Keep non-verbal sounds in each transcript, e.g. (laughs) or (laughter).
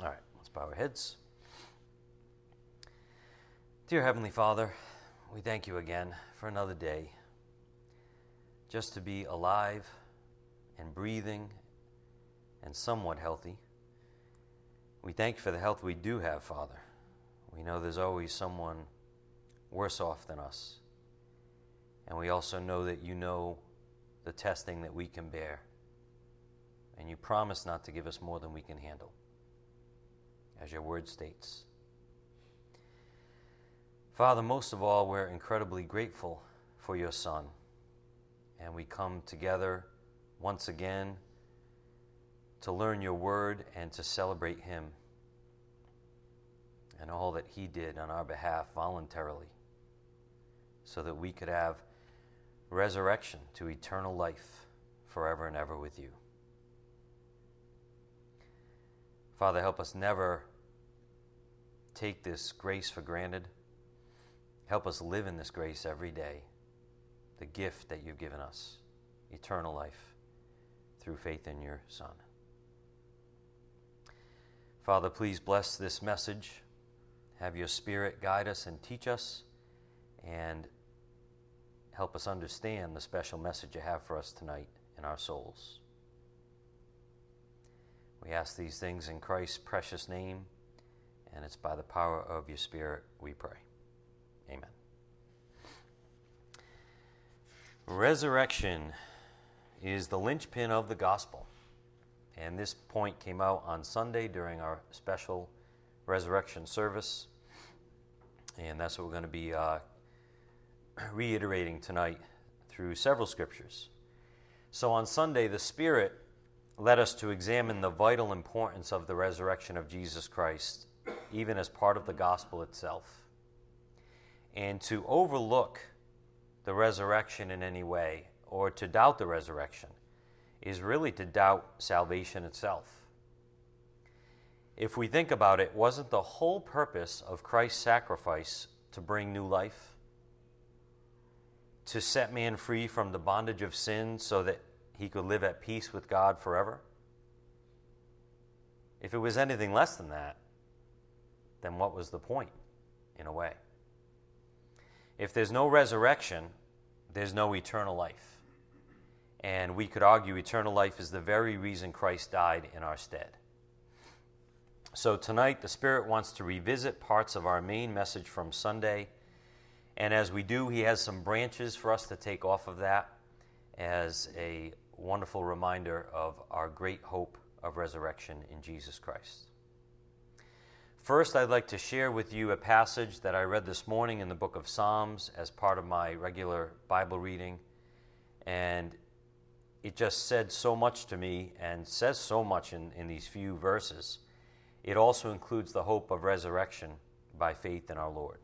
All right, let's bow our heads. Dear Heavenly Father, we thank you again for another day just to be alive and breathing and somewhat healthy. We thank you for the health we do have, Father. We know there's always someone worse off than us. And we also know that you know the testing that we can bear. And you promise not to give us more than we can handle, as your word states. Father, most of all, we're incredibly grateful for your Son. And we come together once again to learn your word and to celebrate him and all that he did on our behalf voluntarily so that we could have resurrection to eternal life forever and ever with you. Father, help us never take this grace for granted. Help us live in this grace every day, the gift that you've given us, eternal life through faith in your Son. Father, please bless this message. Have your Spirit guide us and teach us, and help us understand the special message you have for us tonight in our souls. We ask these things in Christ's precious name, and it's by the power of your Spirit we pray. Amen. Resurrection is the linchpin of the gospel. And this point came out on Sunday during our special resurrection service. And that's what we're going to be uh, (clears throat) reiterating tonight through several scriptures. So on Sunday, the Spirit led us to examine the vital importance of the resurrection of Jesus Christ, even as part of the gospel itself. And to overlook the resurrection in any way, or to doubt the resurrection, is really to doubt salvation itself. If we think about it, wasn't the whole purpose of Christ's sacrifice to bring new life? To set man free from the bondage of sin so that he could live at peace with God forever? If it was anything less than that, then what was the point, in a way? If there's no resurrection, there's no eternal life. And we could argue eternal life is the very reason Christ died in our stead. So tonight, the Spirit wants to revisit parts of our main message from Sunday. And as we do, He has some branches for us to take off of that as a wonderful reminder of our great hope of resurrection in Jesus Christ. First, I'd like to share with you a passage that I read this morning in the book of Psalms as part of my regular Bible reading. And it just said so much to me and says so much in, in these few verses. It also includes the hope of resurrection by faith in our Lord.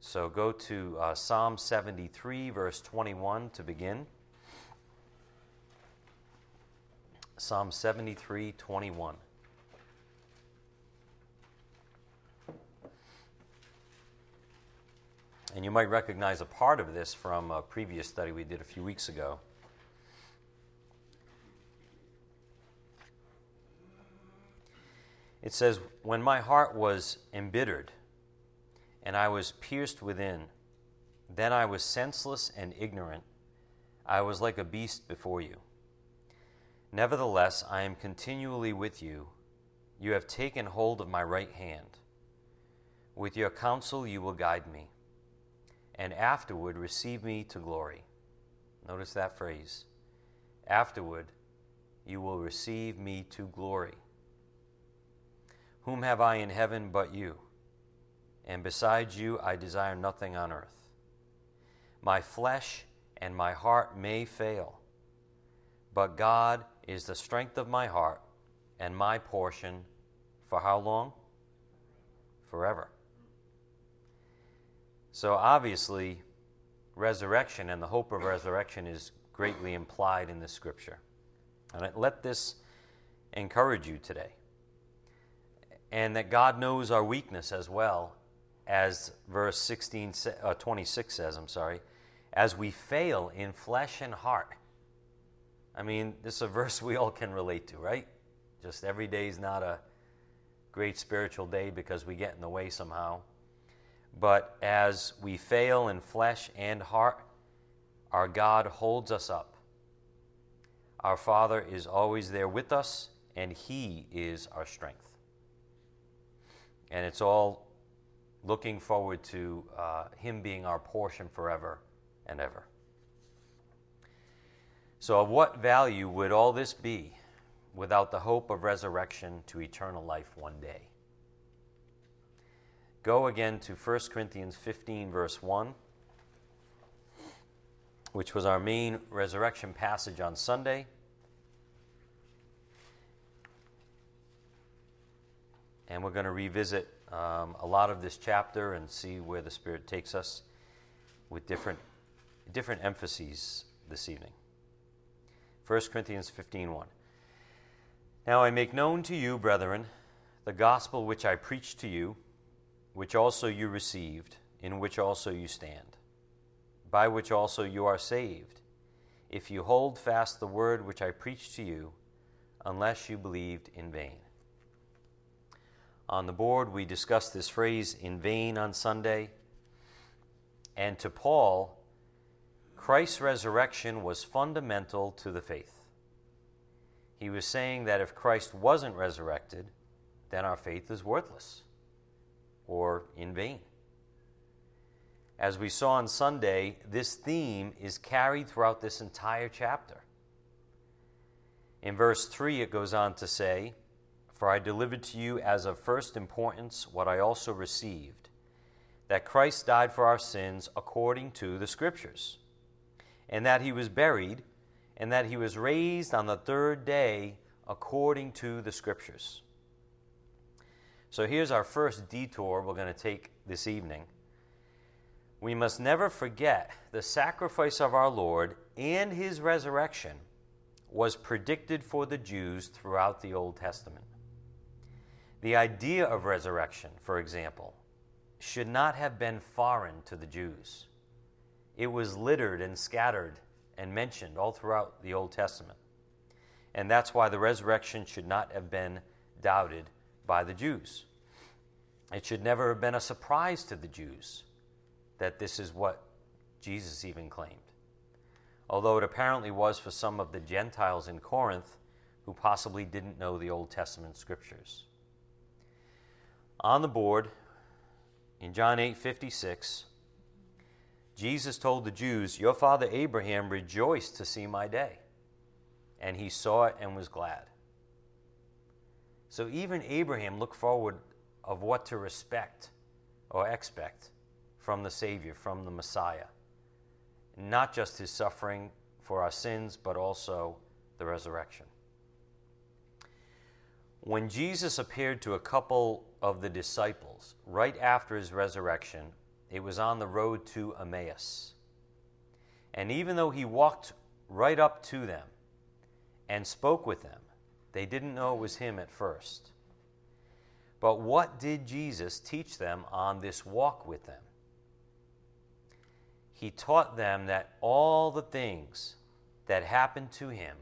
So go to uh, Psalm 73, verse 21 to begin. Psalm 73, 21. And you might recognize a part of this from a previous study we did a few weeks ago. It says, When my heart was embittered and I was pierced within, then I was senseless and ignorant. I was like a beast before you. Nevertheless, I am continually with you. You have taken hold of my right hand. With your counsel, you will guide me, and afterward receive me to glory. Notice that phrase. Afterward, you will receive me to glory. Whom have I in heaven but you? And besides you, I desire nothing on earth. My flesh and my heart may fail, but God is the strength of my heart and my portion for how long? Forever. So obviously, resurrection and the hope of resurrection is greatly implied in this scripture. And let this encourage you today and that God knows our weakness as well, as verse 16, uh, 26 says, I'm sorry, as we fail in flesh and heart. I mean, this is a verse we all can relate to, right? Just every day is not a, great spiritual day because we get in the way somehow. But as we fail in flesh and heart, our God holds us up. Our Father is always there with us, and He is our strength. And it's all looking forward to uh, Him being our portion forever and ever. So, of what value would all this be without the hope of resurrection to eternal life one day? Go again to 1 Corinthians 15, verse 1, which was our main resurrection passage on Sunday. And we're going to revisit um, a lot of this chapter and see where the Spirit takes us with different, different emphases this evening. 1 Corinthians 15:1. Now I make known to you, brethren, the gospel which I preached to you, which also you received, in which also you stand, by which also you are saved, if you hold fast the word which I preached to you, unless you believed in vain. On the board, we discussed this phrase in vain on Sunday. And to Paul, Christ's resurrection was fundamental to the faith. He was saying that if Christ wasn't resurrected, then our faith is worthless or in vain. As we saw on Sunday, this theme is carried throughout this entire chapter. In verse 3, it goes on to say, For I delivered to you as of first importance what I also received that Christ died for our sins according to the Scriptures, and that he was buried, and that he was raised on the third day according to the Scriptures. So here's our first detour we're going to take this evening. We must never forget the sacrifice of our Lord and his resurrection was predicted for the Jews throughout the Old Testament. The idea of resurrection, for example, should not have been foreign to the Jews. It was littered and scattered and mentioned all throughout the Old Testament. And that's why the resurrection should not have been doubted by the Jews. It should never have been a surprise to the Jews that this is what Jesus even claimed. Although it apparently was for some of the Gentiles in Corinth who possibly didn't know the Old Testament scriptures. On the board, in John 8 56, Jesus told the Jews, Your father Abraham rejoiced to see my day, and he saw it and was glad. So even Abraham looked forward of what to respect or expect from the Savior, from the Messiah. Not just his suffering for our sins, but also the resurrection. When Jesus appeared to a couple of the disciples right after his resurrection, it was on the road to Emmaus. And even though he walked right up to them and spoke with them, they didn't know it was him at first. But what did Jesus teach them on this walk with them? He taught them that all the things that happened to him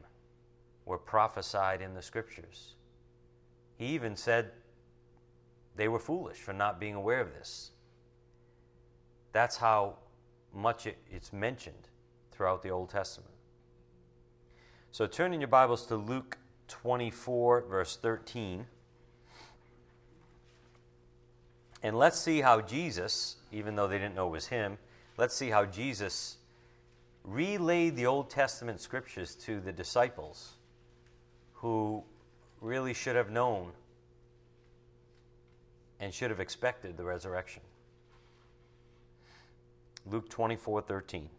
were prophesied in the scriptures. He even said they were foolish for not being aware of this. That's how much it, it's mentioned throughout the Old Testament. So turn in your Bibles to Luke 24, verse 13. And let's see how Jesus, even though they didn't know it was him, let's see how Jesus relayed the Old Testament scriptures to the disciples who really should have known and should have expected the resurrection. Luke 24 13.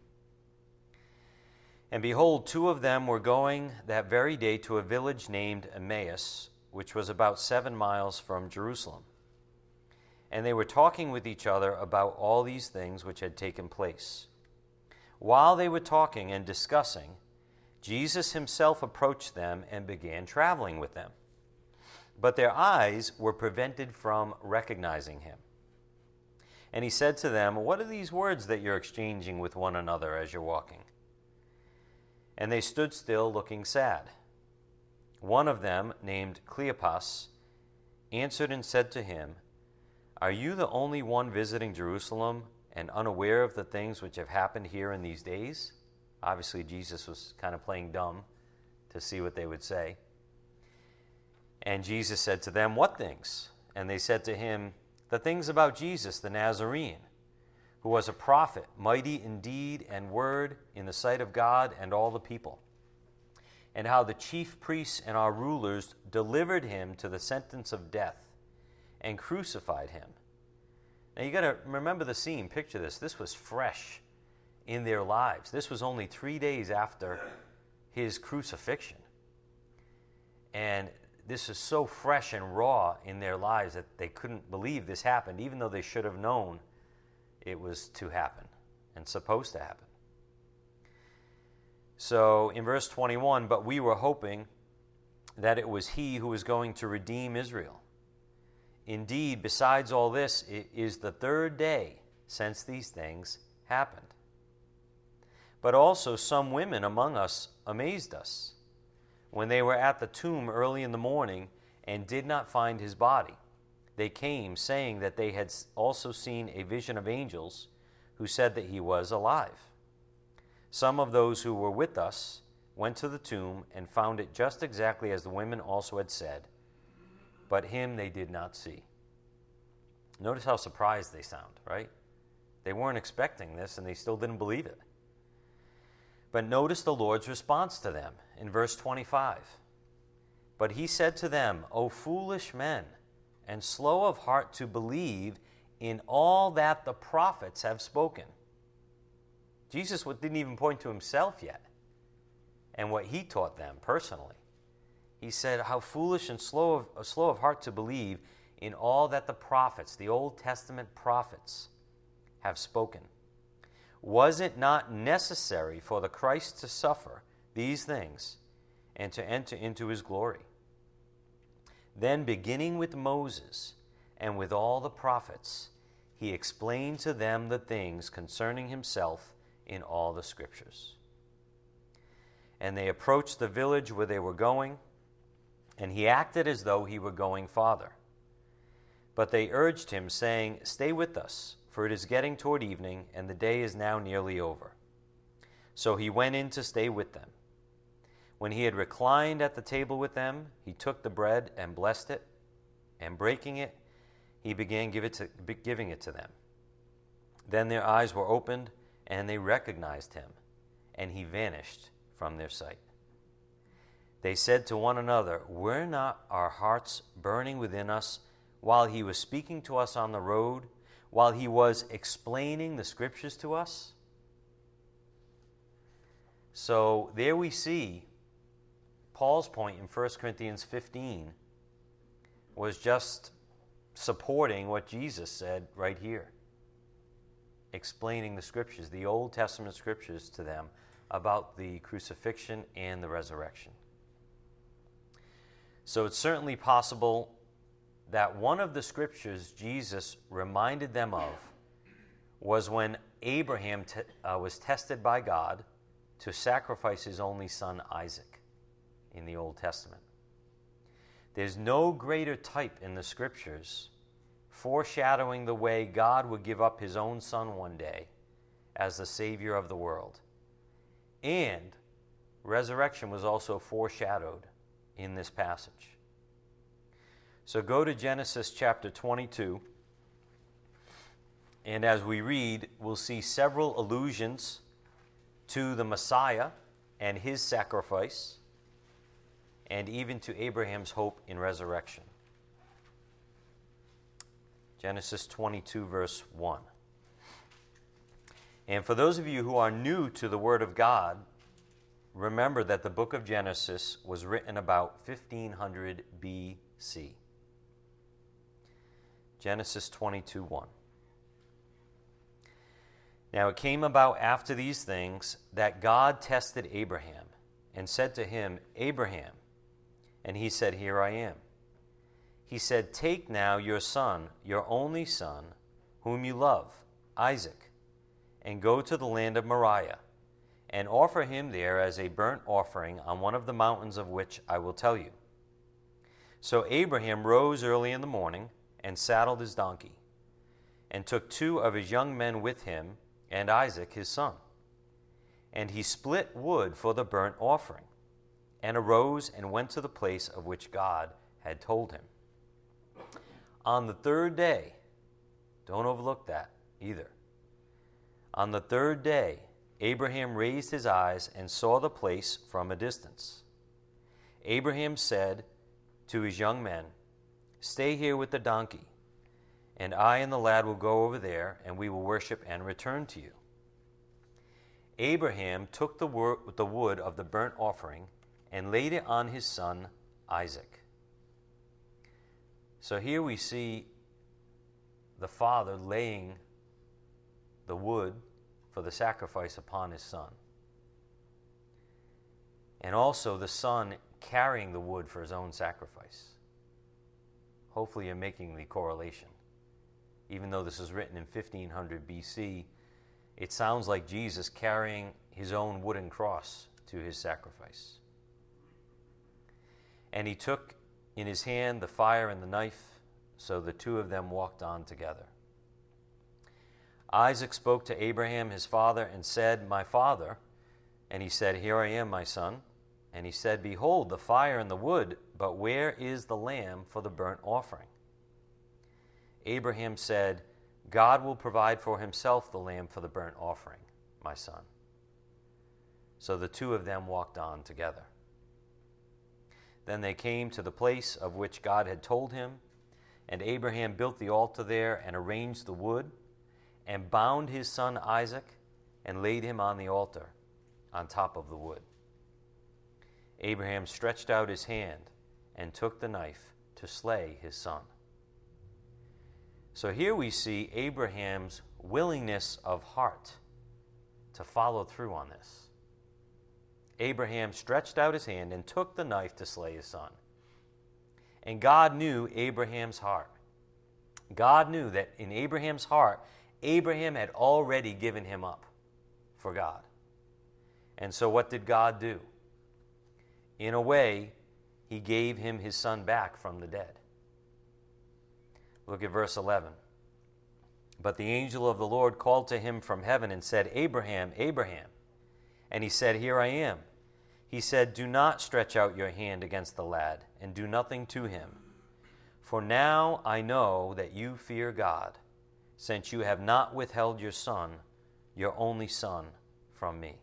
And behold, two of them were going that very day to a village named Emmaus, which was about seven miles from Jerusalem and they were talking with each other about all these things which had taken place. While they were talking and discussing, Jesus himself approached them and began traveling with them. But their eyes were prevented from recognizing him. And he said to them, What are these words that you're exchanging with one another as you're walking? And they stood still, looking sad. One of them, named Cleopas, answered and said to him, Are you the only one visiting Jerusalem and unaware of the things which have happened here in these days? Obviously, Jesus was kind of playing dumb to see what they would say. And Jesus said to them, What things? And they said to him, The things about Jesus the Nazarene, who was a prophet, mighty in deed and word in the sight of God and all the people, and how the chief priests and our rulers delivered him to the sentence of death and crucified him. Now you got to remember the scene, picture this. This was fresh in their lives. This was only three days after his crucifixion. And this is so fresh and raw in their lives that they couldn't believe this happened, even though they should have known it was to happen and supposed to happen. So in verse 21, but we were hoping that it was he who was going to redeem Israel. Indeed, besides all this, it is the third day since these things happened. But also, some women among us amazed us when they were at the tomb early in the morning and did not find his body. They came, saying that they had also seen a vision of angels who said that he was alive. Some of those who were with us went to the tomb and found it just exactly as the women also had said, but him they did not see. Notice how surprised they sound, right? They weren't expecting this and they still didn't believe it. But notice the Lord's response to them in verse 25. But he said to them, O foolish men, and slow of heart to believe in all that the prophets have spoken. Jesus didn't even point to himself yet and what he taught them personally. He said, How foolish and slow of, uh, slow of heart to believe in all that the prophets, the Old Testament prophets, have spoken. Was it not necessary for the Christ to suffer these things and to enter into his glory? Then, beginning with Moses and with all the prophets, he explained to them the things concerning himself in all the scriptures. And they approached the village where they were going, and he acted as though he were going farther. But they urged him, saying, Stay with us for it is getting toward evening, and the day is now nearly over. So he went in to stay with them. When he had reclined at the table with them, he took the bread and blessed it, and breaking it, he began give it to, giving it to them. Then their eyes were opened, and they recognized him, and he vanished from their sight. They said to one another, Were not our hearts burning within us while he was speaking to us on the road? while he was explaining the scriptures to us. So there we see Paul's point in 1 Corinthians 15 was just supporting what Jesus said right here, explaining the scriptures, the Old Testament scriptures to them about the crucifixion and the resurrection. So it's certainly possible that one of the scriptures Jesus reminded them of was when Abraham uh, was tested by God to sacrifice his only son Isaac in the Old Testament. There's no greater type in the scriptures foreshadowing the way God would give up his own son one day as the Savior of the world. And resurrection was also foreshadowed in this passage. So go to Genesis chapter 22. And as we read, we'll see several allusions to the Messiah and his sacrifice, and even to Abraham's hope in resurrection. Genesis 22, verse 1. And for those of you who are new to the Word of God, remember that the book of Genesis was written about 1500 BC. Genesis 22 1. Now it came about after these things that God tested Abraham and said to him, Abraham. And he said, Here I am. He said, Take now your son, your only son, whom you love, Isaac, and go to the land of Moriah, and offer him there as a burnt offering on one of the mountains of which I will tell you. So Abraham rose early in the morning and saddled his donkey, and took two of his young men with him and Isaac his son. And he split wood for the burnt offering, and arose and went to the place of which God had told him. On the third day, don't overlook that either. On the third day, Abraham raised his eyes and saw the place from a distance. Abraham said, to his young men, Stay here with the donkey, and I and the lad will go over there, and we will worship and return to you. Abraham took the, wood of the burnt offering and laid it on his son Isaac. So here we see the father laying the wood for the sacrifice upon his son. And also the son carrying the wood for his own sacrifice. Hopefully, you're making the correlation. Even though this is written in 1500 BC, it sounds like Jesus carrying his own wooden cross to his sacrifice. And he took in his hand the fire and the knife, so the two of them walked on together. Isaac spoke to Abraham his father and said, My father. And he said, Here I am, my son. And he said, Behold, the fire and the wood, but where is the lamb for the burnt offering? Abraham said, God will provide for himself the lamb for the burnt offering, my son. So the two of them walked on together. Then they came to the place of which God had told him, and Abraham built the altar there and arranged the wood, and bound his son Isaac, and laid him on the altar on top of the wood. Abraham stretched out his hand and took the knife to slay his son. So here we see Abraham's willingness of heart to follow through on this. Abraham stretched out his hand and took the knife to slay his son. And God knew Abraham's heart. God knew that in Abraham's heart, Abraham had already given him up for God. And so, what did God do? In a way, he gave him his son back from the dead. Look at verse 11. But the angel of the Lord called to him from heaven and said, Abraham, Abraham. And he said, Here I am. He said, Do not stretch out your hand against the lad, and do nothing to him. For now I know that you fear God, since you have not withheld your son, your only son, from me.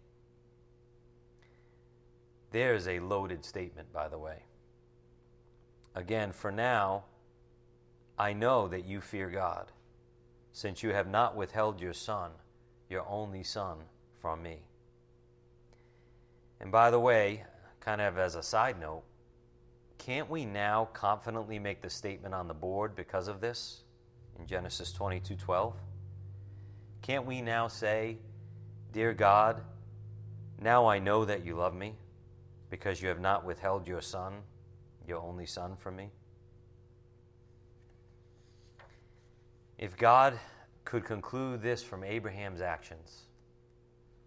There's a loaded statement, by the way. Again, for now, I know that you fear God, since you have not withheld your son, your only son, from me. And by the way, kind of as a side note, can't we now confidently make the statement on the board because of this in Genesis 22:12? Can't we now say, "Dear God, now I know that you love me"? because you have not withheld your son, your only son, from me? If God could conclude this from Abraham's actions,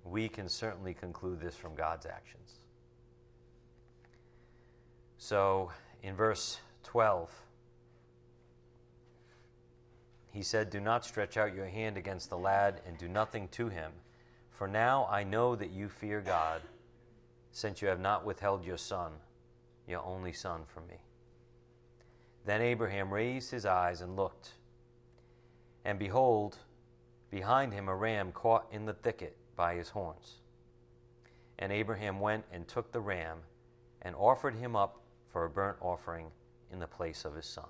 we can certainly conclude this from God's actions. So, in verse 12, he said, Do not stretch out your hand against the lad and do nothing to him, for now I know that you fear God since you have not withheld your son, your only son, from me. Then Abraham raised his eyes and looked, and behold, behind him a ram caught in the thicket by his horns. And Abraham went and took the ram and offered him up for a burnt offering in the place of his son.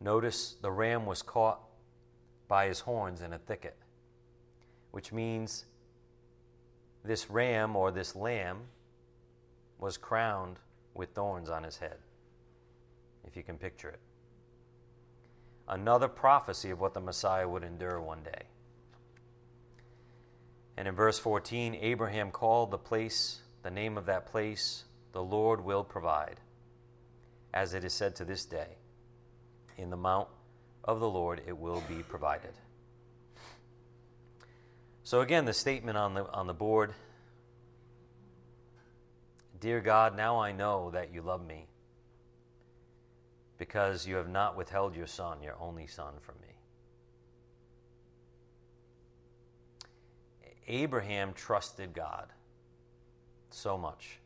Notice the ram was caught by his horns in a thicket, which means this ram or this lamb was crowned with thorns on his head, if you can picture it. Another prophecy of what the Messiah would endure one day. And in verse 14, Abraham called the place, the name of that place, the Lord will provide, as it is said to this day, in the mount of the Lord it will be provided. So again, the statement on the, on the board Dear God, now I know that you love me, because you have not withheld your son, your only son, from me. Abraham trusted God so much.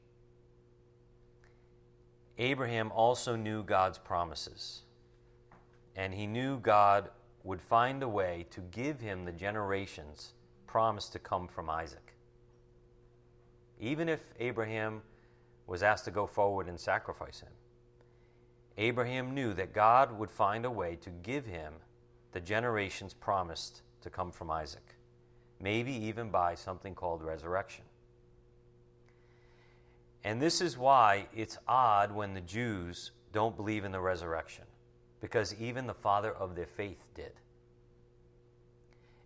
Abraham also knew God's promises, and he knew God would find a way to give him the generations promised to come from Isaac. Even if Abraham was asked to go forward and sacrifice him, Abraham knew that God would find a way to give him the generations promised to come from Isaac, maybe even by something called resurrection. And this is why it's odd when the Jews don't believe in the resurrection, because even the father of their faith did.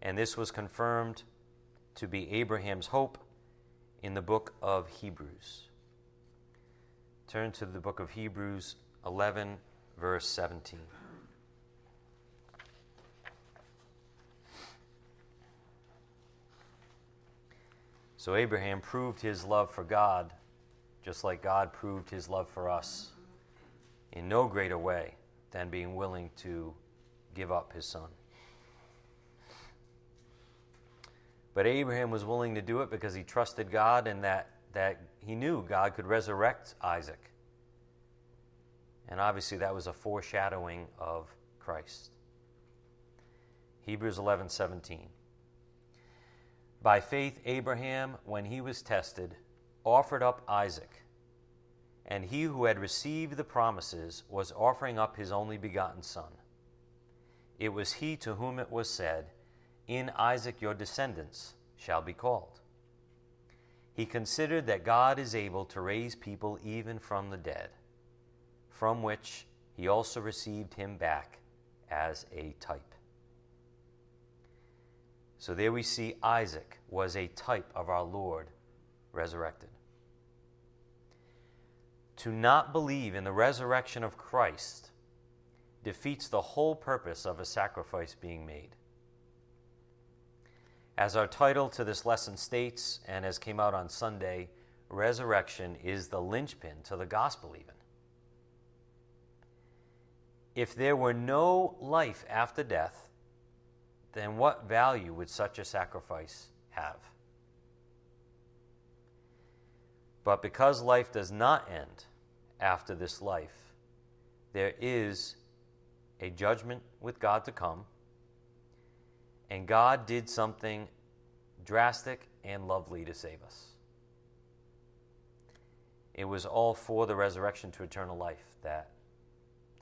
And this was confirmed to be Abraham's hope in the book of Hebrews. Turn to the book of Hebrews 11, verse 17. So Abraham proved his love for God just like God proved his love for us in no greater way than being willing to give up his son. But Abraham was willing to do it because he trusted God and that, that he knew God could resurrect Isaac. And obviously, that was a foreshadowing of Christ. Hebrews 11 17. By faith, Abraham, when he was tested, offered up Isaac. And he who had received the promises was offering up his only begotten son. It was he to whom it was said, In Isaac your descendants shall be called. He considered that God is able to raise people even from the dead, from which he also received him back as a type. So there we see Isaac was a type of our Lord resurrected. To not believe in the resurrection of Christ defeats the whole purpose of a sacrifice being made. As our title to this lesson states, and as came out on Sunday, resurrection is the linchpin to the gospel, even. If there were no life after death, then what value would such a sacrifice have? But because life does not end after this life, there is a judgment with God to come. And God did something drastic and lovely to save us. It was all for the resurrection to eternal life that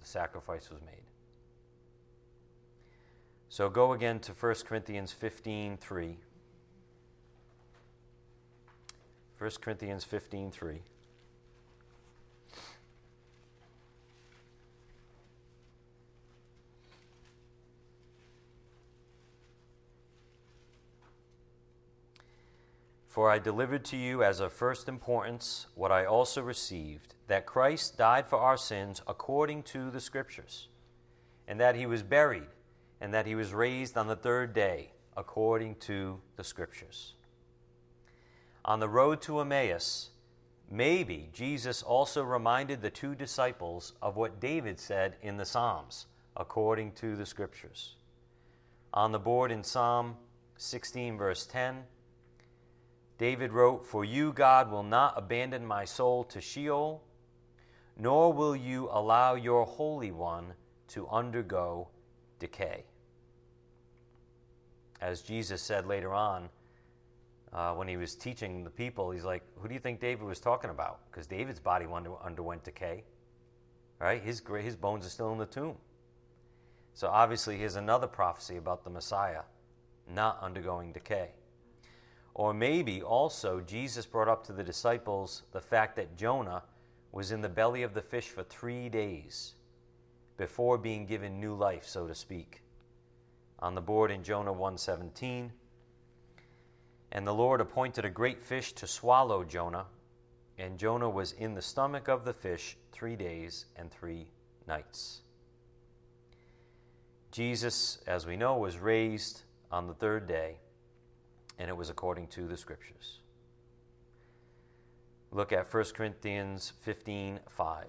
the sacrifice was made. So go again to 1 Corinthians 15 3. 1 Corinthians 15 3. For I delivered to you as of first importance what I also received that Christ died for our sins according to the Scriptures, and that he was buried, and that he was raised on the third day according to the Scriptures on the road to Emmaus, maybe Jesus also reminded the two disciples of what David said in the Psalms, according to the Scriptures. On the board in Psalm 16, verse 10, David wrote, For you, God, will not abandon my soul to Sheol, nor will you allow your Holy One to undergo decay. As Jesus said later on, uh, when he was teaching the people, he's like, Who do you think David was talking about? Because David's body underwent decay. Right? His, his bones are still in the tomb. So obviously, here's another prophecy about the Messiah not undergoing decay. Or maybe also Jesus brought up to the disciples the fact that Jonah was in the belly of the fish for three days before being given new life, so to speak. On the board in Jonah 117, and the Lord appointed a great fish to swallow Jonah, and Jonah was in the stomach of the fish three days and three nights. Jesus, as we know, was raised on the third day, and it was according to the Scriptures. Look at 1 Corinthians 15 5.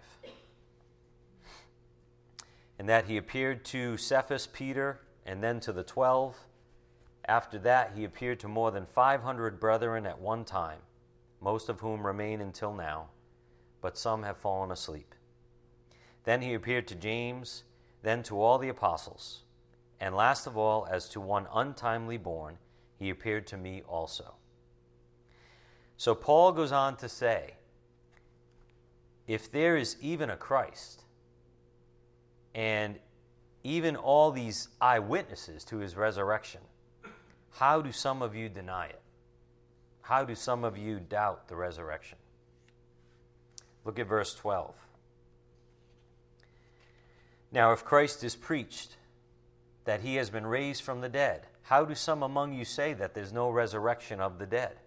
and that he appeared to Cephas, Peter, and then to the twelve. After that, he appeared to more than 500 brethren at one time, most of whom remain until now, but some have fallen asleep. Then he appeared to James, then to all the apostles, and last of all, as to one untimely born, he appeared to me also. So Paul goes on to say, if there is even a Christ, and even all these eyewitnesses to his resurrection, how do some of you deny it? How do some of you doubt the resurrection? Look at verse 12. Now, if Christ is preached that he has been raised from the dead, how do some among you say that there's no resurrection of the dead?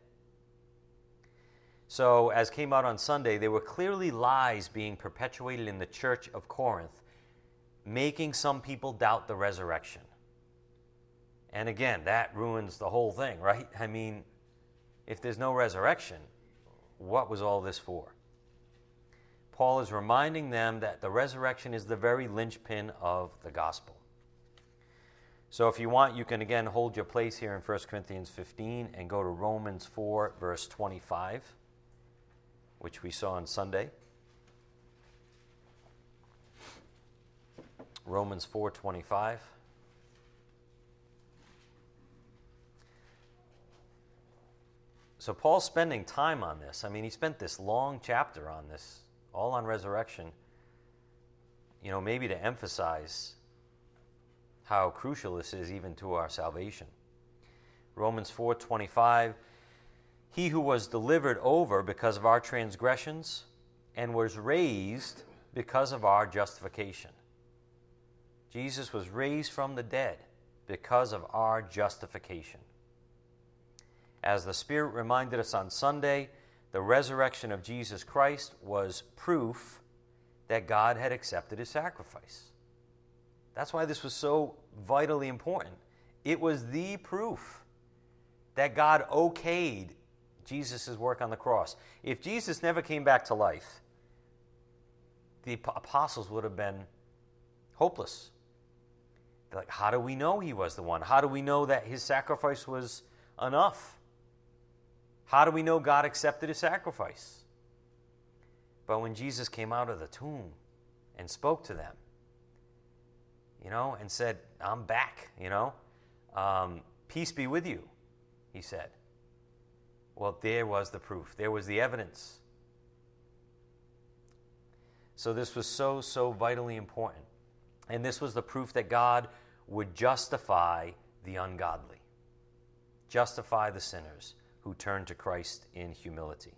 So, as came out on Sunday, there were clearly lies being perpetuated in the church of Corinth, making some people doubt the resurrection. And again, that ruins the whole thing, right? (laughs) I mean, if there's no resurrection, what was all this for? Paul is reminding them that the resurrection is the very linchpin of the gospel. So, if you want, you can again hold your place here in 1 Corinthians 15 and go to Romans 4, verse 25 which we saw on Sunday. Romans 4:25 So Paul's spending time on this. I mean, he spent this long chapter on this, all on resurrection. You know, maybe to emphasize how crucial this is even to our salvation. Romans 4:25 he who was delivered over because of our transgressions and was raised because of our justification. Jesus was raised from the dead because of our justification. As the Spirit reminded us on Sunday, the resurrection of Jesus Christ was proof that God had accepted his sacrifice. That's why this was so vitally important. It was the proof that God okayed Jesus' work on the cross. If Jesus never came back to life, the apostles would have been hopeless. Like, how do we know he was the one? How do we know that his sacrifice was enough? How do we know God accepted his sacrifice? But when Jesus came out of the tomb and spoke to them, you know, and said, I'm back, you know, um, peace be with you, he said. Well, there was the proof, there was the evidence. So, this was so, so vitally important. And this was the proof that God would justify the ungodly, justify the sinners who turn to Christ in humility.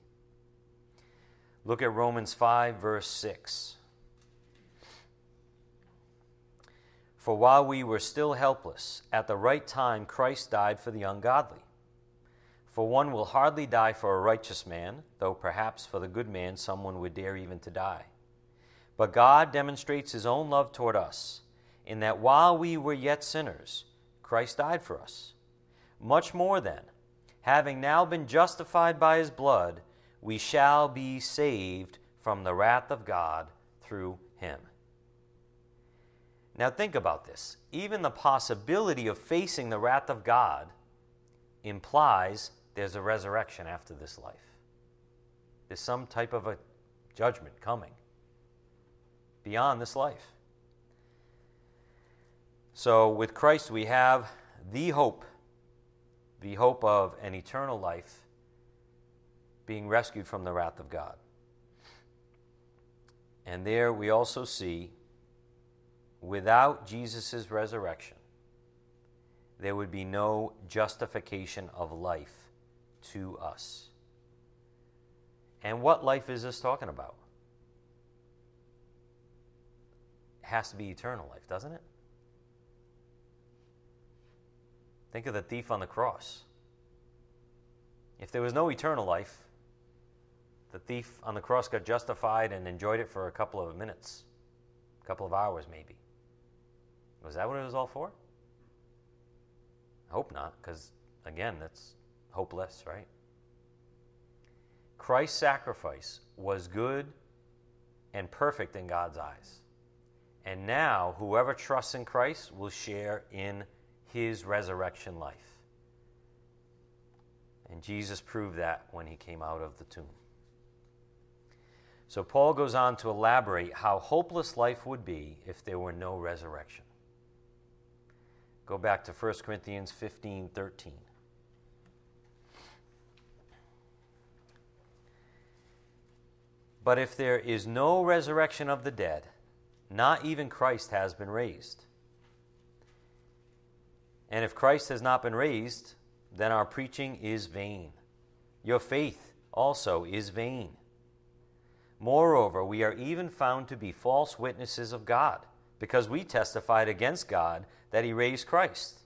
Look at Romans 5, verse 6. For while we were still helpless, at the right time Christ died for the ungodly. For one will hardly die for a righteous man, though perhaps for the good man someone would dare even to die. But God demonstrates his own love toward us, in that while we were yet sinners, Christ died for us. Much more then, having now been justified by his blood, we shall be saved from the wrath of God through him. Now think about this. Even the possibility of facing the wrath of God implies there's a resurrection after this life. There's some type of a judgment coming beyond this life. So, with Christ, we have the hope, the hope of an eternal life being rescued from the wrath of God. And there we also see, without Jesus' resurrection, there would be no justification of life to us. And what life is this talking about? It has to be eternal life, doesn't it? Think of the thief on the cross. If there was no eternal life, the thief on the cross got justified and enjoyed it for a couple of minutes, a couple of hours maybe. Was that what it was all for? I hope not, because again, that's hopeless, right? Christ's sacrifice was good and perfect in God's eyes. And now, whoever trusts in Christ will share in his resurrection life. And Jesus proved that when he came out of the tomb. So, Paul goes on to elaborate how hopeless life would be if there were no resurrection. Go back to 1 Corinthians 15 13. But if there is no resurrection of the dead, not even Christ has been raised. And if Christ has not been raised, then our preaching is vain. Your faith also is vain. Moreover, we are even found to be false witnesses of God, because we testified against God that he raised Christ,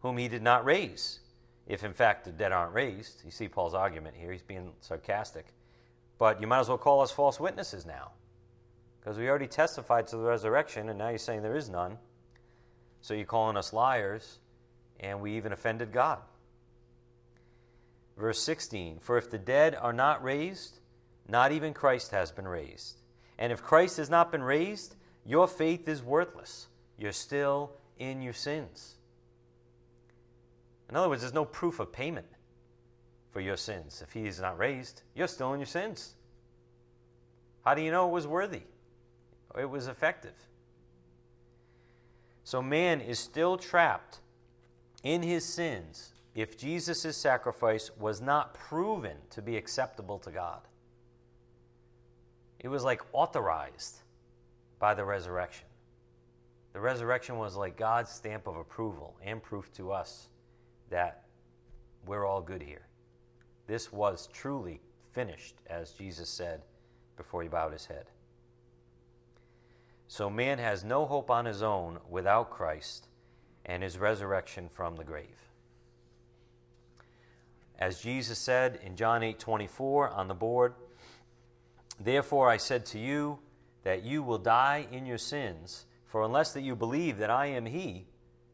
whom he did not raise. If in fact the dead aren't raised, you see Paul's argument here, he's being sarcastic. But you might as well call us false witnesses now. Because we already testified to the resurrection, and now you're saying there is none. So you're calling us liars, and we even offended God. Verse 16 For if the dead are not raised, not even Christ has been raised. And if Christ has not been raised, your faith is worthless. You're still in your sins. In other words, there's no proof of payment for your sins. If he is not raised, you're still in your sins. How do you know it was worthy? It was effective. So man is still trapped in his sins if Jesus' sacrifice was not proven to be acceptable to God. It was like authorized by the resurrection. The resurrection was like God's stamp of approval and proof to us that we're all good here. This was truly finished, as Jesus said before he bowed his head. So man has no hope on his own without Christ and his resurrection from the grave. As Jesus said in John 8 24 on the board, Therefore I said to you that you will die in your sins, for unless that you believe that I am he,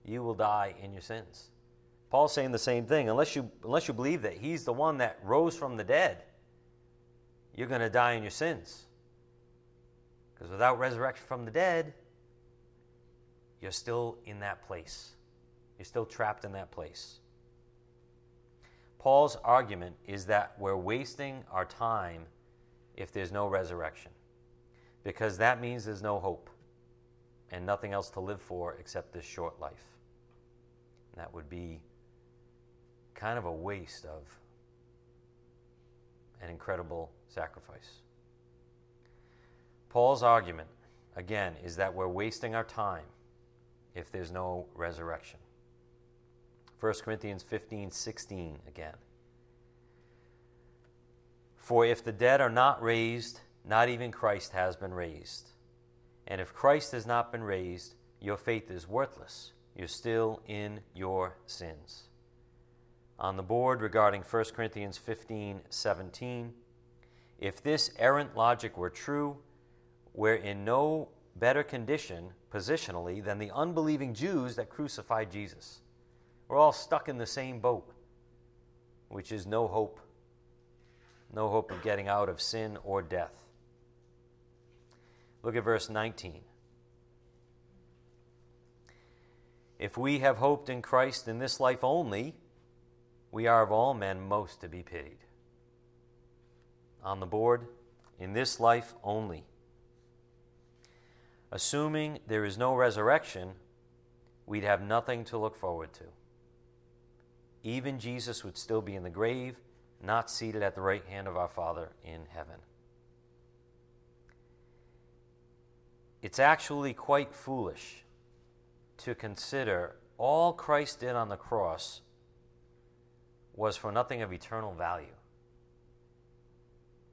you will die in your sins. Paul's saying the same thing. Unless you, unless you believe that he's the one that rose from the dead, you're going to die in your sins. Because without resurrection from the dead, you're still in that place. You're still trapped in that place. Paul's argument is that we're wasting our time if there's no resurrection, because that means there's no hope and nothing else to live for except this short life. And that would be kind of a waste of an incredible sacrifice. Paul's argument, again, is that we're wasting our time if there's no resurrection. 1 Corinthians 15 16 again. For if the dead are not raised, not even Christ has been raised. And if Christ has not been raised, your faith is worthless. You're still in your sins. On the board regarding 1 Corinthians 15 17, if this errant logic were true, we're in no better condition positionally than the unbelieving Jews that crucified Jesus. We're all stuck in the same boat, which is no hope no hope of getting out of sin or death. Look at verse 19. If we have hoped in Christ in this life only, we are of all men most to be pitied. On the board, in this life only. Assuming there is no resurrection, we'd have nothing to look forward to. Even Jesus would still be in the grave not seated at the right hand of our Father in heaven. It's actually quite foolish to consider all Christ did on the cross was for nothing of eternal value.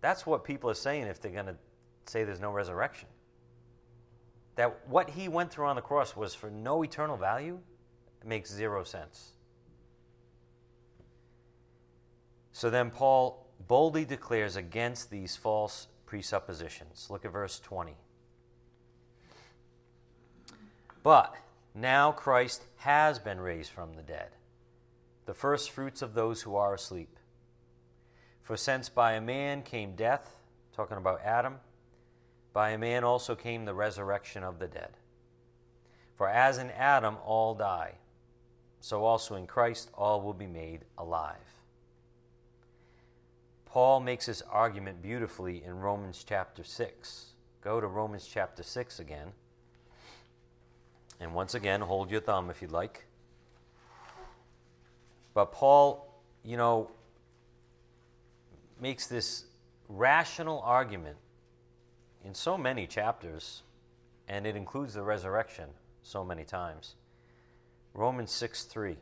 That's what people are saying if they're going to say there's no resurrection. That what he went through on the cross was for no eternal value makes zero sense. So then Paul boldly declares against these false presuppositions. Look at verse 20. But now Christ has been raised from the dead, the first fruits of those who are asleep. For since by a man came death, talking about Adam, by a man also came the resurrection of the dead. For as in Adam all die, so also in Christ all will be made alive. Paul makes this argument beautifully in Romans chapter 6. Go to Romans chapter 6 again. And once again, hold your thumb if you'd like. But Paul, you know, makes this rational argument in so many chapters, and it includes the resurrection so many times. Romans 6 3.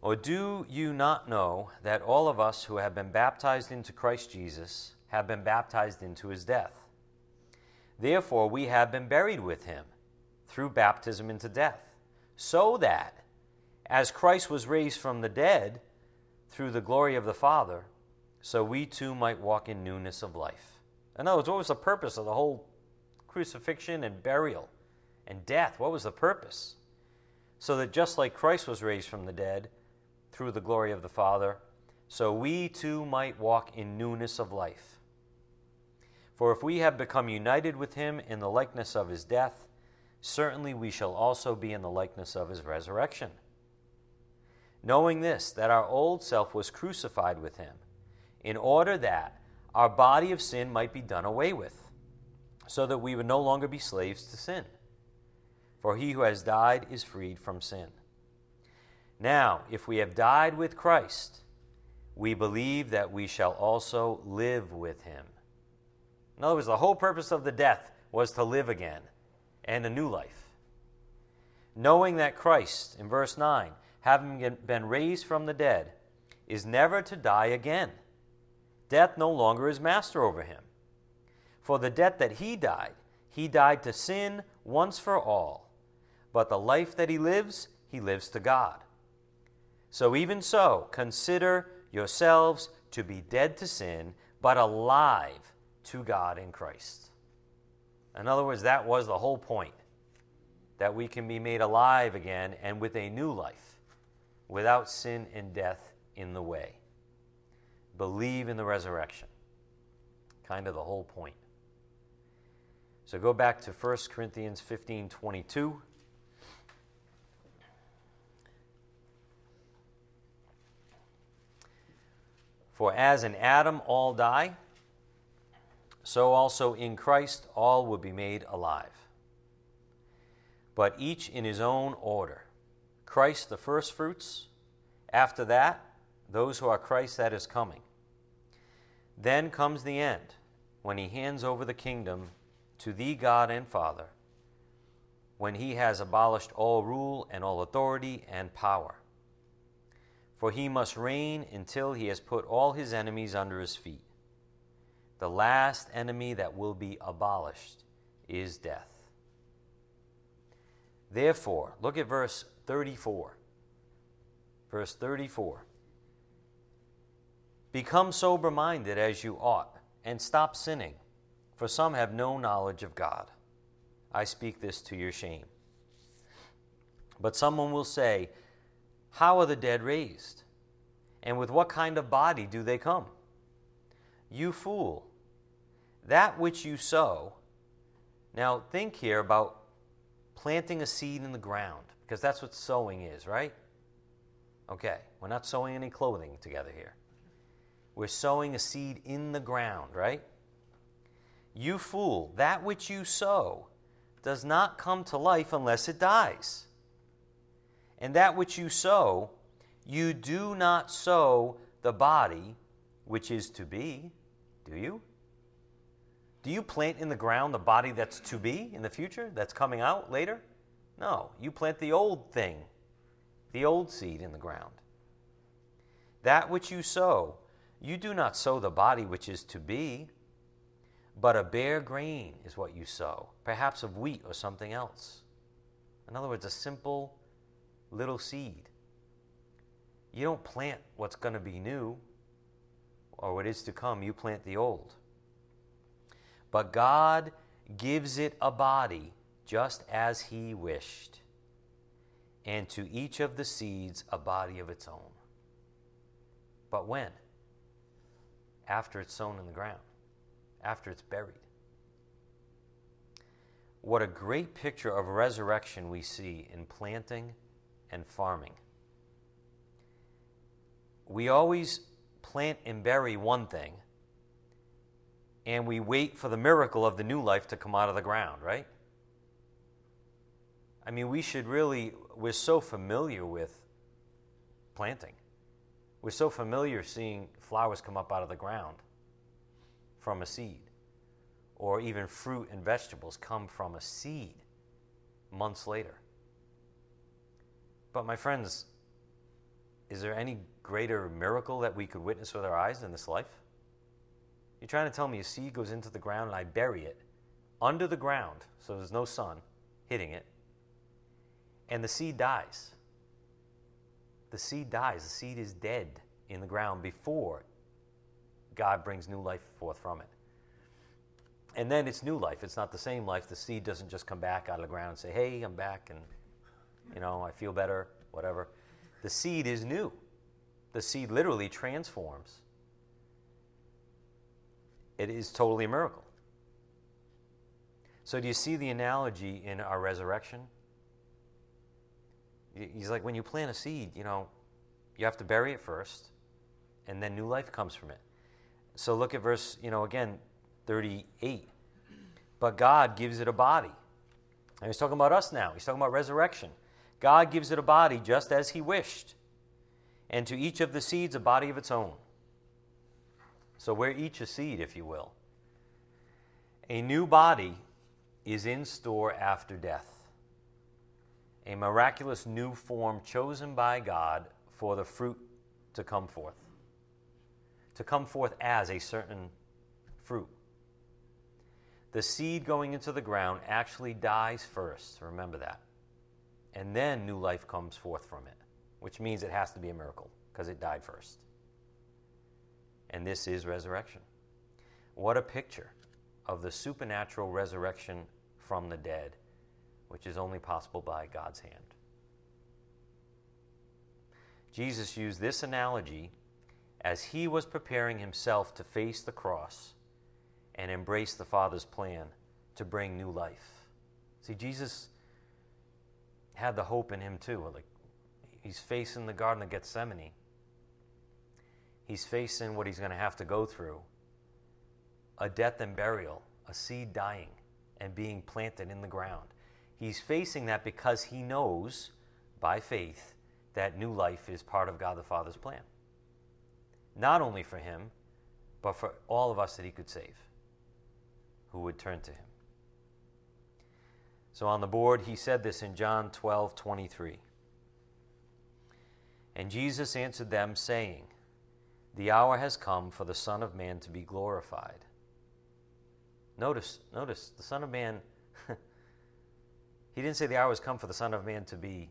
Or do you not know that all of us who have been baptized into Christ Jesus have been baptized into his death? Therefore, we have been buried with him through baptism into death, so that, as Christ was raised from the dead through the glory of the Father, so we too might walk in newness of life. In other words, what was the purpose of the whole crucifixion and burial and death? What was the purpose? So that just like Christ was raised from the dead, through the glory of the Father, so we too might walk in newness of life. For if we have become united with him in the likeness of his death, certainly we shall also be in the likeness of his resurrection. Knowing this, that our old self was crucified with him, in order that our body of sin might be done away with, so that we would no longer be slaves to sin. For he who has died is freed from sin. Now, if we have died with Christ, we believe that we shall also live with him. In other words, the whole purpose of the death was to live again and a new life. Knowing that Christ, in verse 9, having been raised from the dead, is never to die again. Death no longer is master over him. For the death that he died, he died to sin once for all. But the life that he lives, he lives to God. So, even so, consider yourselves to be dead to sin, but alive to God in Christ. In other words, that was the whole point that we can be made alive again and with a new life, without sin and death in the way. Believe in the resurrection. Kind of the whole point. So go back to 1 Corinthians 15 22. For as in Adam all die, so also in Christ all will be made alive. But each in his own order. Christ the firstfruits, after that, those who are Christ that is coming. Then comes the end, when he hands over the kingdom to thee, God and Father, when he has abolished all rule and all authority and power for he must reign until he has put all his enemies under his feet. The last enemy that will be abolished is death. Therefore, look at verse 34. Verse 34. Become sober minded as you ought, and stop sinning, for some have no knowledge of God. I speak this to your shame. But someone will say, how are the dead raised? And with what kind of body do they come? You fool, that which you sow. Now, think here about planting a seed in the ground, because that's what sowing is, right? Okay, we're not sewing any clothing together here. We're sowing a seed in the ground, right? You fool, that which you sow does not come to life unless it dies. And that which you sow, you do not sow the body which is to be, do you? Do you plant in the ground the body that's to be in the future, that's coming out later? No, you plant the old thing, the old seed in the ground. That which you sow, you do not sow the body which is to be, but a bare grain is what you sow, perhaps of wheat or something else. In other words, a simple little seed. You don't plant what's going to be new or what is to come, you plant the old. But God gives it a body just as He wished, and to each of the seeds a body of its own. But when? After it's sown in the ground, after it's buried. what a great picture of resurrection we see in planting and farming. We always plant and bury one thing, and we wait for the miracle of the new life to come out of the ground, right? I mean, we should really, we're so familiar with planting. We're so familiar seeing flowers come up out of the ground from a seed, or even fruit and vegetables come from a seed months later. But, my friends, is there any greater miracle that we could witness with our eyes in this life? You're trying to tell me a seed goes into the ground and I bury it under the ground so there's no sun hitting it, and the seed dies. The seed dies. The seed is dead in the ground before God brings new life forth from it. And then it's new life. It's not the same life. The seed doesn't just come back out of the ground and say, hey, I'm back and, you know, I feel better, whatever. The seed is new. The seed literally transforms. It is totally a miracle. So, do you see the analogy in our resurrection? He's like, when you plant a seed, you know, you have to bury it first, and then new life comes from it. So, look at verse, you know, again, 38. But God gives it a body. And he's talking about us now. He's talking about resurrection. God gives it a body just as he wished, and to each of the seeds a body of its own. So we're each a seed, if you will. A new body is in store after death. A miraculous new form chosen by God for the fruit to come forth. To come forth as a certain fruit. The seed going into the ground actually dies first. Remember that and then new life comes forth from it, which means it has to be a miracle because it died first. And this is resurrection. What a picture of the supernatural resurrection from the dead, which is only possible by God's hand. Jesus used this analogy as he was preparing himself to face the cross and embrace the Father's plan to bring new life. See, Jesus had the hope in him too. Like he's facing the Garden of Gethsemane. He's facing what he's going to have to go through a death and burial, a seed dying and being planted in the ground. He's facing that because he knows by faith that new life is part of God the Father's plan. Not only for him, but for all of us that he could save who would turn to him. So on the board, he said this in John 12 23. And Jesus answered them, saying, The hour has come for the Son of Man to be glorified. Notice, notice, the Son of Man, (laughs) he didn't say the hour has come for the Son of Man to be,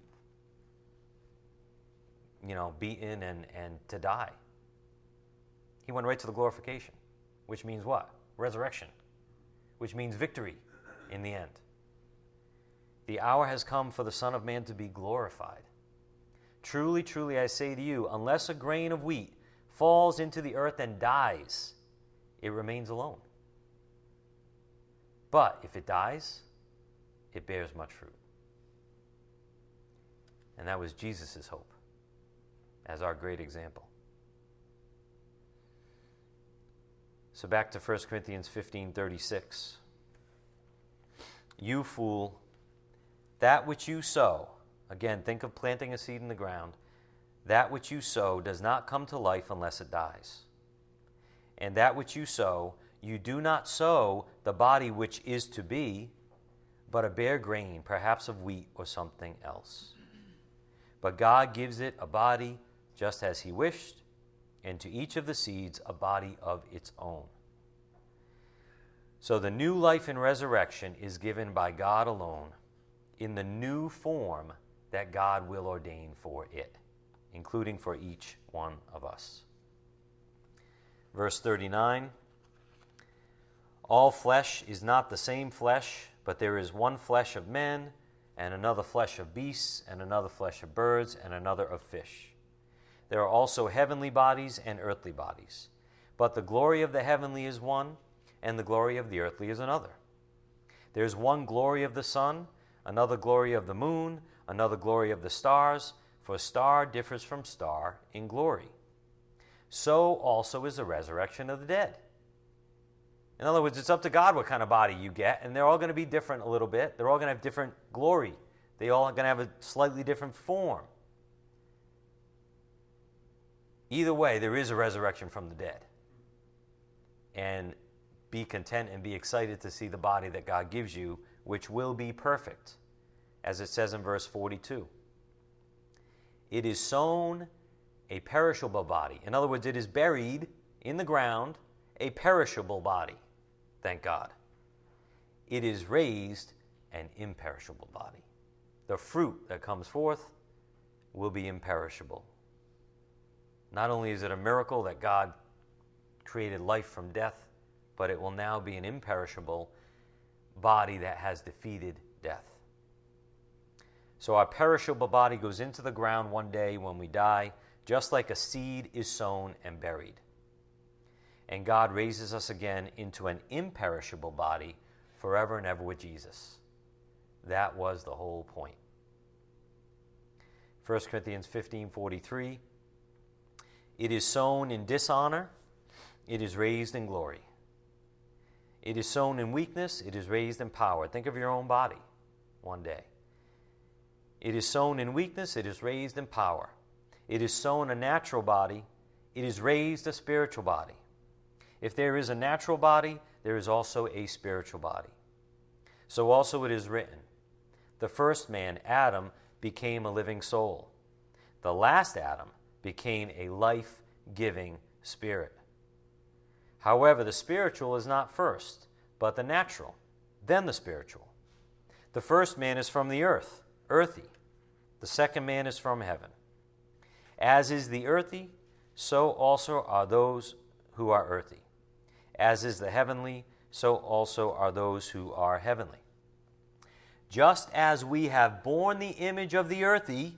you know, beaten and, and to die. He went right to the glorification, which means what? Resurrection, which means victory in the end. The hour has come for the Son of Man to be glorified. Truly, truly, I say to you, unless a grain of wheat falls into the earth and dies, it remains alone. But if it dies, it bears much fruit. And that was Jesus' hope as our great example. So back to 1 Corinthians 15 36. You fool that which you sow, again, think of planting a seed in the ground, that which you sow does not come to life unless it dies. And that which you sow, you do not sow the body which is to be, but a bare grain, perhaps of wheat or something else. But God gives it a body just as He wished, and to each of the seeds a body of its own. So the new life in resurrection is given by God alone in the new form that God will ordain for it, including for each one of us. Verse 39 All flesh is not the same flesh, but there is one flesh of men, and another flesh of beasts, and another flesh of birds, and another of fish. There are also heavenly bodies and earthly bodies. But the glory of the heavenly is one, and the glory of the earthly is another. There's one glory of the sun, another glory of the moon, another glory of the stars, for star differs from star in glory. So also is the resurrection of the dead. In other words, it's up to God what kind of body you get, and they're all going to be different a little bit. They're all going to have different glory. They all are going to have a slightly different form. Either way, there is a resurrection from the dead. And be content and be excited to see the body that God gives you, which will be perfect, as it says in verse 42. It is sown a perishable body. In other words, it is buried in the ground, a perishable body. Thank God. It is raised an imperishable body. The fruit that comes forth will be imperishable. Not only is it a miracle that God created life from death, but it will now be an imperishable body that has defeated death. So our perishable body goes into the ground one day when we die, just like a seed is sown and buried. And God raises us again into an imperishable body forever and ever with Jesus. That was the whole point. 1 Corinthians 15:43 It is sown in dishonor, it is raised in glory. It is sown in weakness, it is raised in power. Think of your own body one day. It is sown in weakness, it is raised in power. It is sown a natural body, it is raised a spiritual body. If there is a natural body, there is also a spiritual body. So also it is written The first man, Adam, became a living soul. The last Adam became a life giving spirit. However, the spiritual is not first, but the natural, then the spiritual. The first man is from the earth, earthy. The second man is from heaven. As is the earthy, so also are those who are earthy. As is the heavenly, so also are those who are heavenly. Just as we have borne the image of the earthy,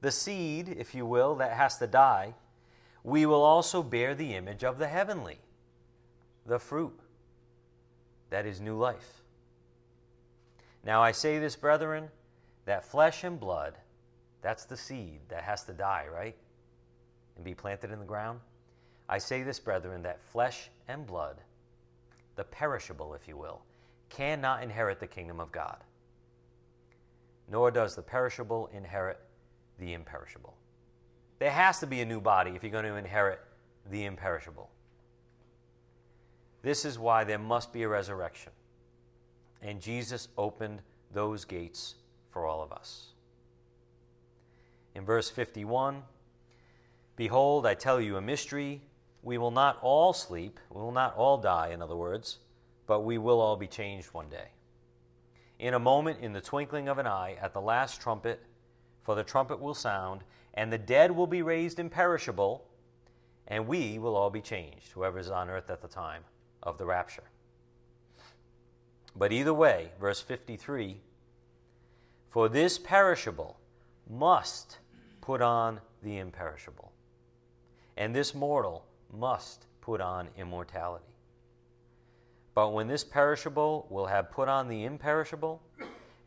the seed, if you will, that has to die, we will also bear the image of the heavenly, the fruit that is new life. Now I say this, brethren, that flesh and blood, that's the seed that has to die, right? And be planted in the ground. I say this, brethren, that flesh and blood, the perishable, if you will, cannot inherit the kingdom of God, nor does the perishable inherit the imperishable. There has to be a new body if you're going to inherit the imperishable. This is why there must be a resurrection. And Jesus opened those gates for all of us. In verse 51, Behold, I tell you a mystery. We will not all sleep, we will not all die, in other words, but we will all be changed one day. In a moment, in the twinkling of an eye, at the last trumpet, for the trumpet will sound, and the dead will be raised imperishable, and we will all be changed, whoever is on earth at the time of the rapture. But either way, verse 53 For this perishable must put on the imperishable, and this mortal must put on immortality. But when this perishable will have put on the imperishable,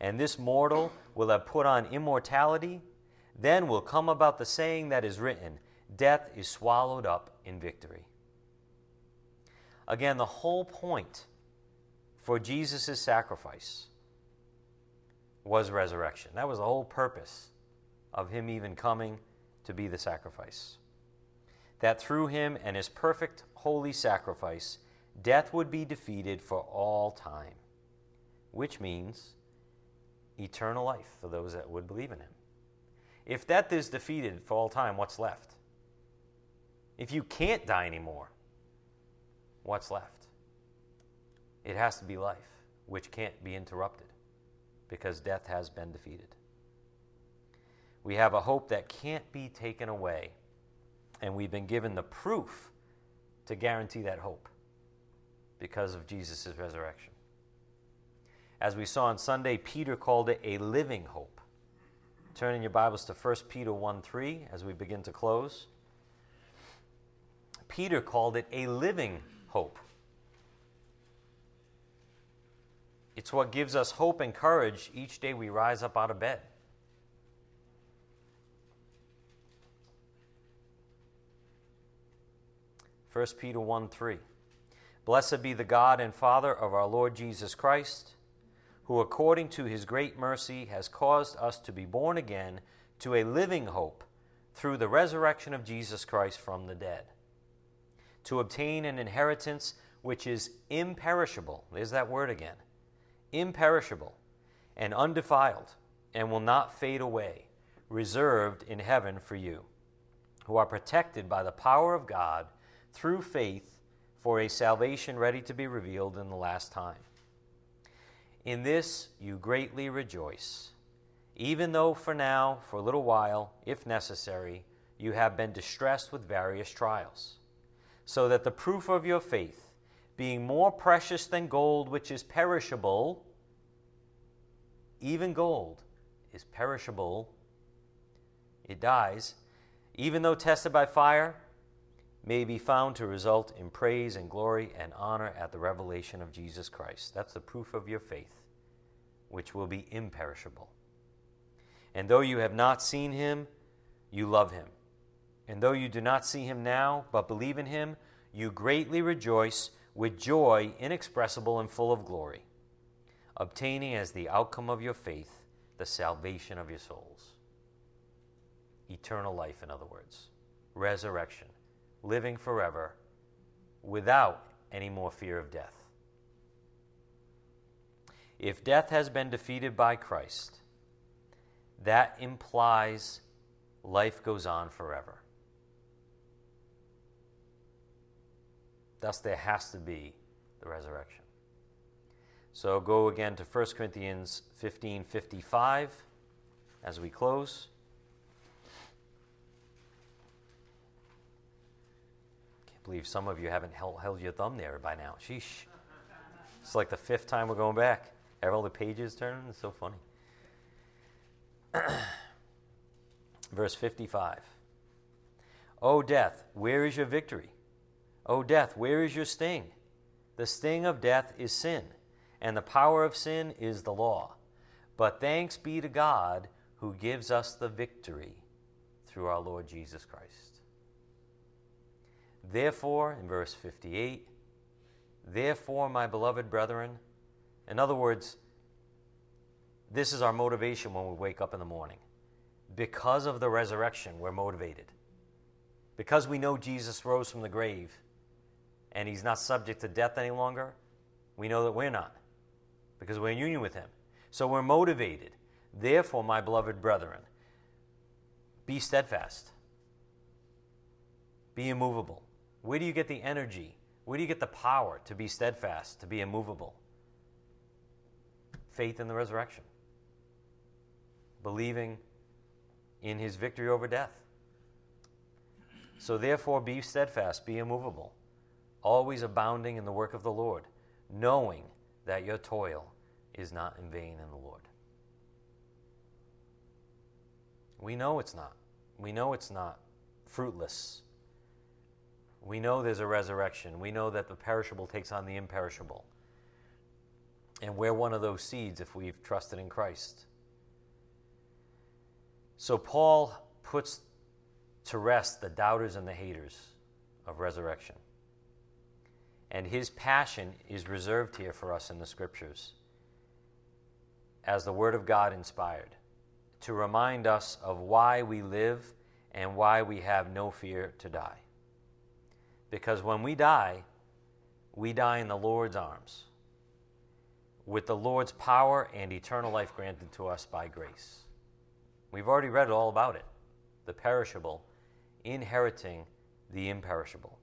and this mortal will have put on immortality, then will come about the saying that is written Death is swallowed up in victory. Again, the whole point for Jesus' sacrifice was resurrection. That was the whole purpose of him even coming to be the sacrifice. That through him and his perfect holy sacrifice, death would be defeated for all time, which means eternal life for those that would believe in him. If death is defeated for all time, what's left? If you can't die anymore, what's left? It has to be life, which can't be interrupted because death has been defeated. We have a hope that can't be taken away, and we've been given the proof to guarantee that hope because of Jesus' resurrection. As we saw on Sunday, Peter called it a living hope. Turn in your Bibles to 1 Peter 1 3 as we begin to close. Peter called it a living hope. It's what gives us hope and courage each day we rise up out of bed. 1 Peter 1 3. Blessed be the God and Father of our Lord Jesus Christ, who according to his great mercy has caused us to be born again to a living hope through the resurrection of Jesus Christ from the dead, to obtain an inheritance which is imperishable. There's that word again imperishable and undefiled, and will not fade away, reserved in heaven for you, who are protected by the power of God through faith for a salvation ready to be revealed in the last time. In this you greatly rejoice, even though for now, for a little while, if necessary, you have been distressed with various trials, so that the proof of your faith, being more precious than gold which is perishable, even gold is perishable, it dies, even though tested by fire may be found to result in praise and glory and honor at the revelation of Jesus Christ. That's the proof of your faith, which will be imperishable. And though you have not seen him, you love him. And though you do not see him now, but believe in him, you greatly rejoice with joy inexpressible and full of glory, obtaining as the outcome of your faith the salvation of your souls. Eternal life, in other words, resurrection living forever without any more fear of death. If death has been defeated by Christ, that implies life goes on forever. Thus, there has to be the resurrection. So go again to 1 Corinthians 15 55 as we close. Believe some of you haven't held, held your thumb there by now. Sheesh. It's like the fifth time we're going back. Have all the pages turned? It's so funny. (clears throat) Verse 55. O death, where is your victory? O death, where is your sting? The sting of death is sin, and the power of sin is the law. But thanks be to God who gives us the victory through our Lord Jesus Christ. Therefore, in verse 58, therefore, my beloved brethren, in other words, this is our motivation when we wake up in the morning. Because of the resurrection, we're motivated. Because we know Jesus rose from the grave and he's not subject to death any longer, we know that we're not because we're in union with him. So we're motivated. Therefore, my beloved brethren, be steadfast, be immovable where do you get the energy? Where do you get the power to be steadfast, to be immovable? Faith in the resurrection, believing in his victory over death. So, therefore, be steadfast, be immovable, always abounding in the work of the Lord, knowing that your toil is not in vain in the Lord. We know it's not. We know it's not fruitless. We know there's a resurrection. We know that the perishable takes on the imperishable. And we're one of those seeds if we've trusted in Christ. So Paul puts to rest the doubters and the haters of resurrection. And his passion is reserved here for us in the scriptures as the Word of God inspired to remind us of why we live and why we have no fear to die. Because when we die, we die in the Lord's arms with the Lord's power and eternal life granted to us by grace. We've already read all about it the perishable inheriting the imperishable.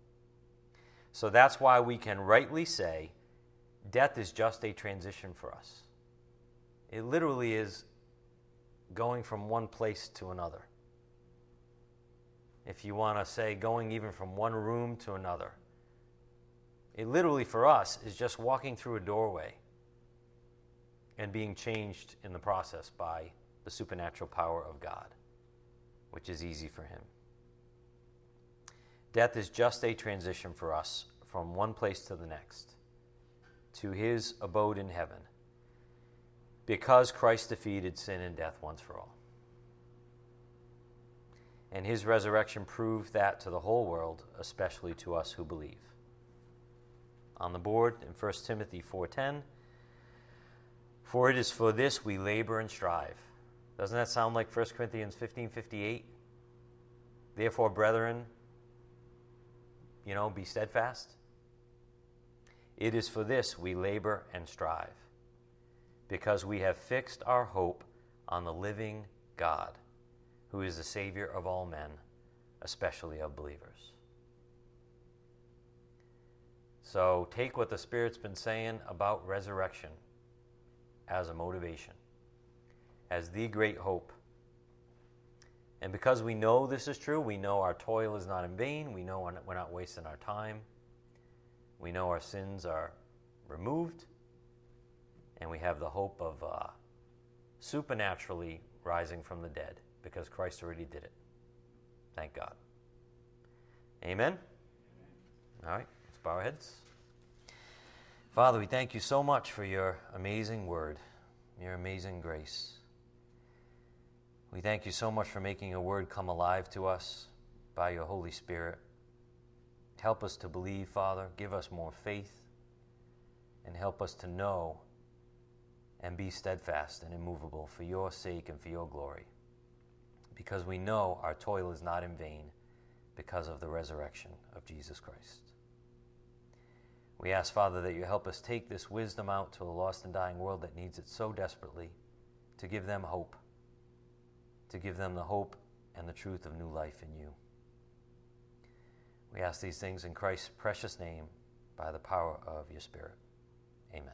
So that's why we can rightly say death is just a transition for us. It literally is going from one place to another if you want to say going even from one room to another. It literally, for us, is just walking through a doorway and being changed in the process by the supernatural power of God, which is easy for Him. Death is just a transition for us from one place to the next, to His abode in heaven, because Christ defeated sin and death once for all. And his resurrection proved that to the whole world, especially to us who believe. On the board in 1 Timothy 4:10, for it is for this we labor and strive. Doesn't that sound like 1 Corinthians 15:58? Therefore, brethren, you know, be steadfast. It is for this we labor and strive, because we have fixed our hope on the living God, who is the Savior of all men, especially of believers. So take what the Spirit's been saying about resurrection as a motivation, as the great hope. And because we know this is true, we know our toil is not in vain, we know we're not wasting our time, we know our sins are removed, and we have the hope of uh, supernaturally rising from the dead because Christ already did it. Thank God. Amen? All right, let's bow our heads. Father, we thank you so much for your amazing word, your amazing grace. We thank you so much for making your word come alive to us by your Holy Spirit. Help us to believe, Father. Give us more faith. And help us to know and be steadfast and immovable for your sake and for your glory. Because we know our toil is not in vain because of the resurrection of Jesus Christ. We ask, Father, that you help us take this wisdom out to a lost and dying world that needs it so desperately, to give them hope, to give them the hope and the truth of new life in you. We ask these things in Christ's precious name by the power of your Spirit. Amen.